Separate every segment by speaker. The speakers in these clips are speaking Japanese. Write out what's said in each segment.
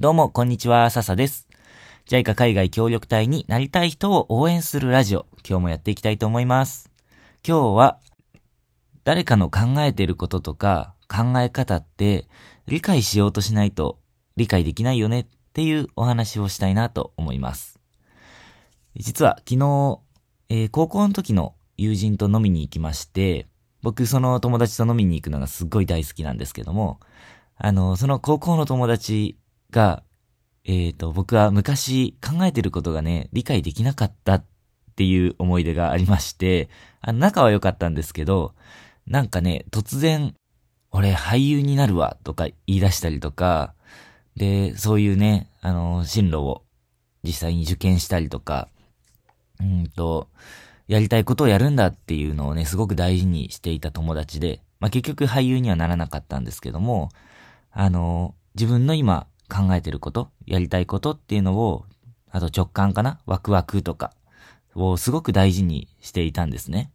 Speaker 1: どうも、こんにちは、笹です。JICA 海外協力隊になりたい人を応援するラジオ、今日もやっていきたいと思います。今日は、誰かの考えていることとか考え方って理解しようとしないと理解できないよねっていうお話をしたいなと思います。実は昨日、えー、高校の時の友人と飲みに行きまして、僕その友達と飲みに行くのがすっごい大好きなんですけども、あの、その高校の友達が、えっ、ー、と、僕は昔考えてることがね、理解できなかったっていう思い出がありまして、あの、仲は良かったんですけど、なんかね、突然、俺俳優になるわとか言い出したりとか、で、そういうね、あの、進路を実際に受験したりとか、うんと、やりたいことをやるんだっていうのをね、すごく大事にしていた友達で、まあ、結局俳優にはならなかったんですけども、あの、自分の今考えてること、やりたいことっていうのを、あと直感かな？ワクワクとかをすごく大事にしていたんですね。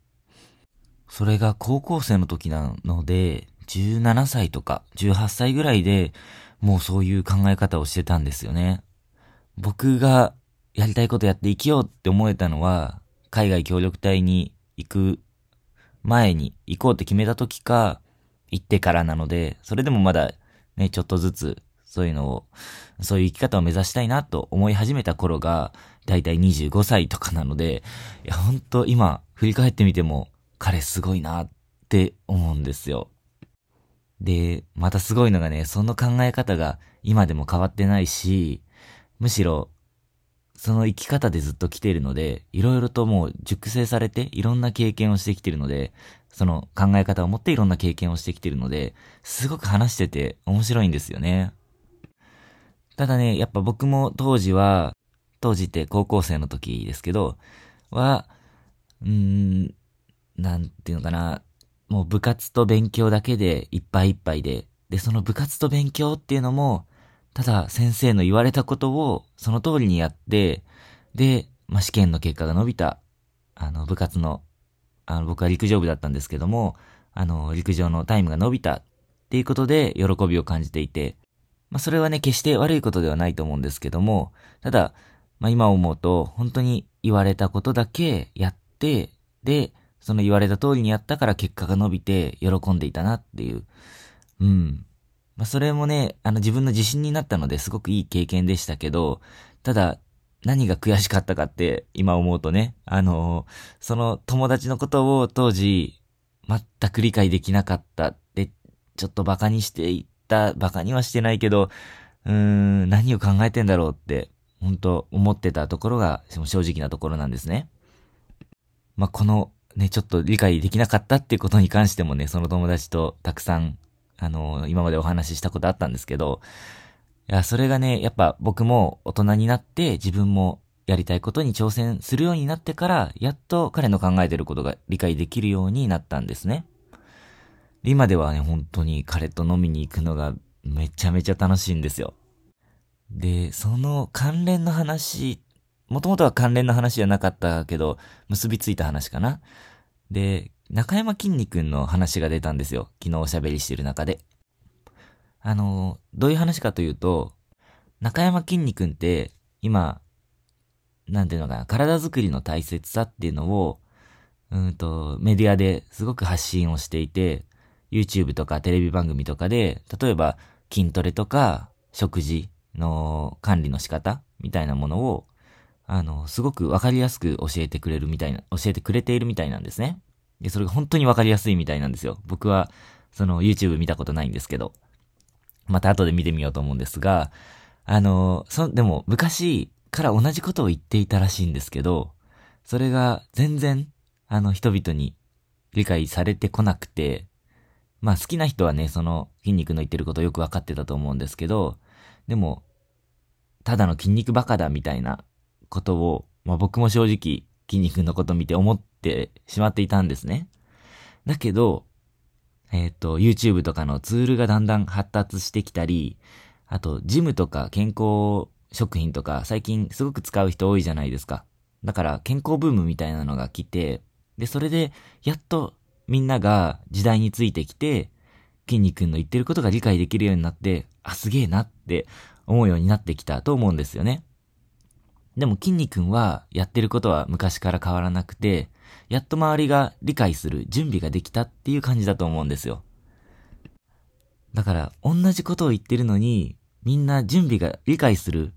Speaker 1: それが高校生の時なので、17歳とか18歳ぐらいでもうそういう考え方をしてたんですよね。僕がやりたいことやって生きようって思えたのは、海外協力隊に行く前に行こうって決めた時か、行ってからなので、それでもまだね、ちょっとずつそういうのを、そういう生き方を目指したいなと思い始めた頃が、だいたい25歳とかなので、いや、ほんと今、振り返ってみても、彼すごいなって思うんですよ。で、またすごいのがね、その考え方が今でも変わってないし、むしろ、その生き方でずっと来ているので、いろいろともう熟成されていろんな経験をしてきているので、その考え方を持っていろんな経験をしてきているので、すごく話してて面白いんですよね。ただね、やっぱ僕も当時は、当時って高校生の時ですけど、は、うーん、なんていうのかな、もう部活と勉強だけでいっぱいいっぱいで、で、その部活と勉強っていうのも、ただ先生の言われたことをその通りにやって、で、まあ、試験の結果が伸びた、あの、部活の、あの、僕は陸上部だったんですけども、あの、陸上のタイムが伸びたっていうことで喜びを感じていて、まあ、それはね、決して悪いことではないと思うんですけども、ただ、まあ、今思うと、本当に言われたことだけやって、で、その言われた通りにやったから結果が伸びて喜んでいたなっていう。うん。まあ、それもね、あの自分の自信になったのですごくいい経験でしたけど、ただ、何が悔しかったかって今思うとね、あのその友達のことを当時全く理解できなかったって、ちょっと馬鹿にしてい馬鹿にはしてないけど、うーん、何を考えてんだろうって、本当思ってたところが正直なところなんですね。まあ、このね、ちょっと理解できなかったっていうことに関してもね、その友達とたくさん、あのー、今までお話ししたことあったんですけど、いや、それがね、やっぱ僕も大人になって自分もやりたいことに挑戦するようになってから、やっと彼の考えてることが理解できるようになったんですね。今ではね、本当に彼と飲みに行くのがめちゃめちゃ楽しいんですよ。で、その関連の話、もともとは関連の話じゃなかったけど、結びついた話かな。で、中山きんに君の話が出たんですよ。昨日おしゃべりしてる中で。あの、どういう話かというと、中山きんに君って、今、なんていうのかな、体作りの大切さっていうのを、うんと、メディアですごく発信をしていて、YouTube とかテレビ番組とかで、例えば筋トレとか食事の管理の仕方みたいなものを、あの、すごくわかりやすく教えてくれるみたいな、教えてくれているみたいなんですね。で、それが本当にわかりやすいみたいなんですよ。僕は、その YouTube 見たことないんですけど、また後で見てみようと思うんですが、あの、そ、でも昔から同じことを言っていたらしいんですけど、それが全然、あの人々に理解されてこなくて、まあ好きな人はね、その筋肉の言ってることよくわかってたと思うんですけど、でも、ただの筋肉バカだみたいなことを、まあ僕も正直筋肉のこと見て思ってしまっていたんですね。だけど、えっ、ー、と、YouTube とかのツールがだんだん発達してきたり、あと、ジムとか健康食品とか最近すごく使う人多いじゃないですか。だから健康ブームみたいなのが来て、で、それで、やっとみんなが時代についてきて、筋肉の言ってることが理解できるようになって、あ、すげえなって思うようになってきたと思うんですよね。でも筋肉はやってることは昔から変わらなくて、やっと周りが理解する準備ができたっていう感じだと思うんですよ。だから、同じことを言ってるのに、みんな準備が理解する、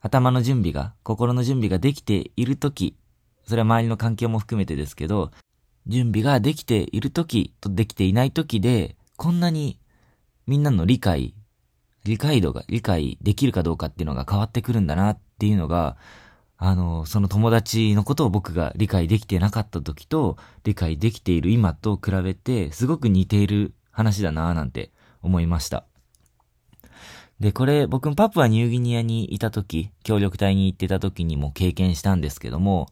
Speaker 1: 頭の準備が、心の準備ができているとき、それは周りの環境も含めてですけど、準備ができているときとできていないときで、こんなにみんなの理解、理解度が、理解できるかどうかっていうのが変わってくるんだなっていうのが、あの、その友達のことを僕が理解できてなかった時と理解できている今と比べてすごく似ている話だなぁなんて思いました。で、これ僕もパプアニューギニアにいた時、協力隊に行ってた時にも経験したんですけども、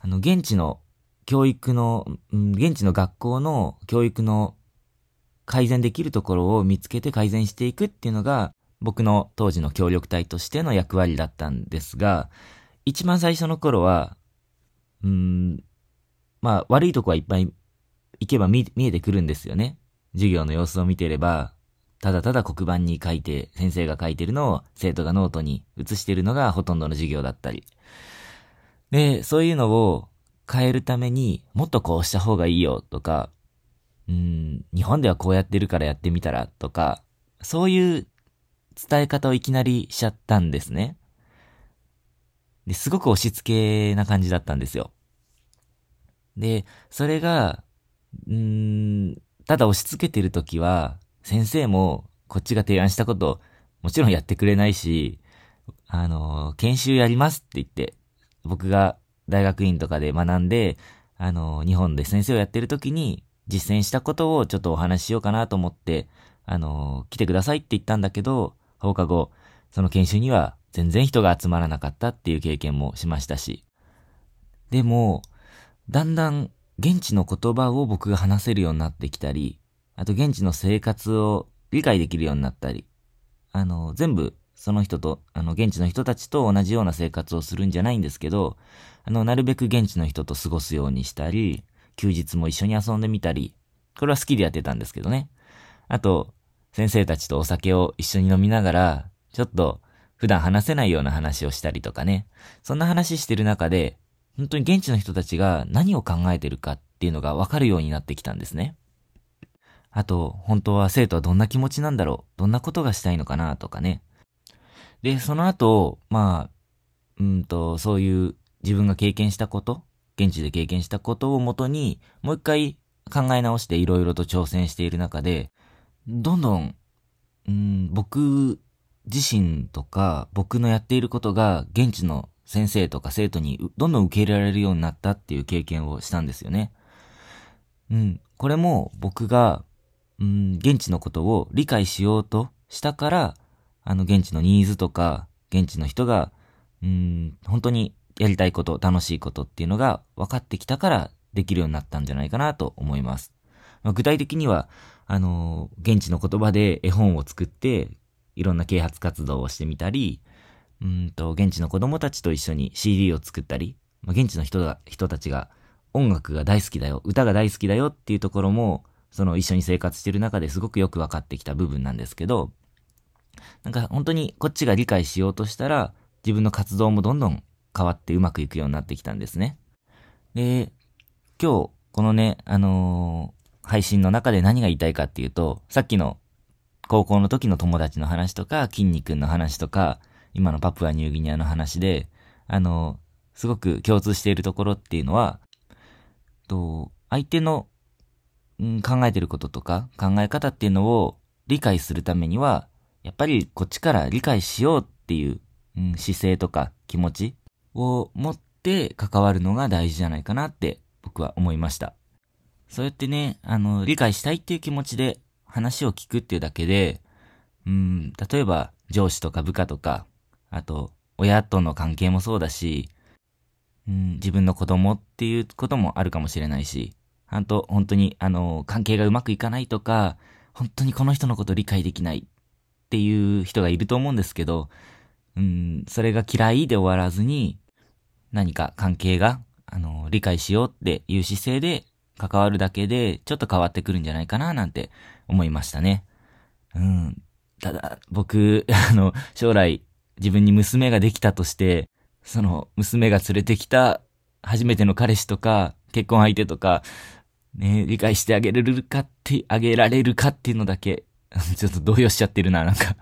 Speaker 1: あの、現地の教育の、現地の学校の教育の改善できるところを見つけて改善していくっていうのが僕の当時の協力隊としての役割だったんですが、一番最初の頃は、うん、まあ悪いとこはいっぱい行けば見見えてくるんですよね。授業の様子を見てれば、ただただ黒板に書いて、先生が書いてるのを生徒がノートに写してるのがほとんどの授業だったり。で、そういうのを変えるためにもっとこうした方がいいよとか、うん、日本ではこうやってるからやってみたらとか、そういう伝え方をいきなりしちゃったんですね。で、すごく押し付けな感じだったんですよ。で、それが、うん、ただ押し付けてるときは、先生もこっちが提案したこともちろんやってくれないし、あの、研修やりますって言って、僕が大学院とかで学んで、あの、日本で先生をやってるときに実践したことをちょっとお話ししようかなと思って、あの、来てくださいって言ったんだけど、放課後、その研修には全然人が集まらなかったっていう経験もしましたし。でも、だんだん現地の言葉を僕が話せるようになってきたり、あと現地の生活を理解できるようになったり、あの、全部その人と、あの、現地の人たちと同じような生活をするんじゃないんですけど、あの、なるべく現地の人と過ごすようにしたり、休日も一緒に遊んでみたり、これは好きでやってたんですけどね。あと、先生たちとお酒を一緒に飲みながら、ちょっと普段話せないような話をしたりとかね。そんな話してる中で、本当に現地の人たちが何を考えてるかっていうのがわかるようになってきたんですね。あと、本当は生徒はどんな気持ちなんだろう？どんなことがしたいのかな？とかね。で、その後、まあ、うんと、そういう自分が経験したこと、現地で経験したことをもとに、もう一回考え直していろいろと挑戦している中で、どんどん、うん、僕自身とか僕のやっていることが現地の先生とか生徒にどんどん受け入れられるようになったっていう経験をしたんですよね。うん。これも僕が、うん、現地のことを理解しようとしたから、あの、現地のニーズとか、現地の人が、うん、本当にやりたいこと、楽しいことっていうのが分かってきたからできるようになったんじゃないかなと思います。まあ、具体的には、あのー、現地の言葉で絵本を作って、いろんな啓発活動をしてみたり、うんと、現地の子供たちと一緒に CD を作ったり、まあ、現地の人が、人たちが音楽が大好きだよ、歌が大好きだよっていうところも、その一緒に生活してる中ですごくよく分かってきた部分なんですけど、なんか本当にこっちが理解しようとしたら、自分の活動もどんどん変わってうまくいくようになってきたんですね。で、今日、このね、あのー、配信の中で何が言いたいかっていうと、さっきの高校の時の友達の話とか、筋肉の話とか、今のパプアニューギニアの話で、あの、すごく共通しているところっていうのは、と、相手の、うん、考えてることとか考え方っていうのを理解するためには、やっぱりこっちから理解しようっていう、うん、姿勢とか気持ちを持って関わるのが大事じゃないかなって僕は思いました。そうやってね、あの、理解したいっていう気持ちで話を聞くっていうだけで、うん、例えば上司とか部下とか、あと親との関係もそうだし、うん、自分の子供っていうこともあるかもしれないし、あと本当にあの、関係がうまくいかないとか、本当にこの人のこと理解できないっていう人がいると思うんですけど、うん、それが嫌いで終わらずに、何か関係が、あの、理解しようっていう姿勢で関わるだけで、ちょっと変わってくるんじゃないかななんて思いましたね。うん。ただ、僕、あの、将来、自分に娘ができたとして、その、娘が連れてきた、初めての彼氏とか、結婚相手とか、ね、理解してあげれるかって、あげられるかっていうのだけ、ちょっと動揺しちゃってるな、なんか。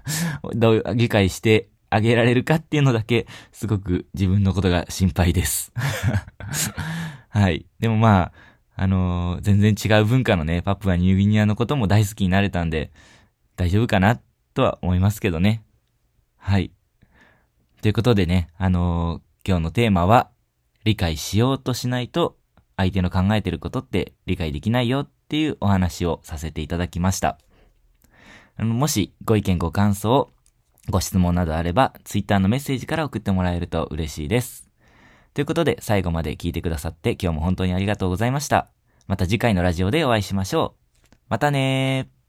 Speaker 1: どう理解してあげられるかっていうのだけ、すごく自分のことが心配です。はい。でもまあ、あのー全然違う文化のね、パプアニューギニアのことも大好きになれたんで、大丈夫かな、とは思いますけどね。はい。ということでね、あのー今日のテーマは、理解しようとしないと、相手の考えてることって理解できないよっていうお話をさせていただきました。もしご意見ご感想、ご質問などあれば、ツイッターのメッセージから送ってもらえると嬉しいです。ということで、最後まで聞いてくださって今日も本当にありがとうございました。また次回のラジオでお会いしましょう。またねー。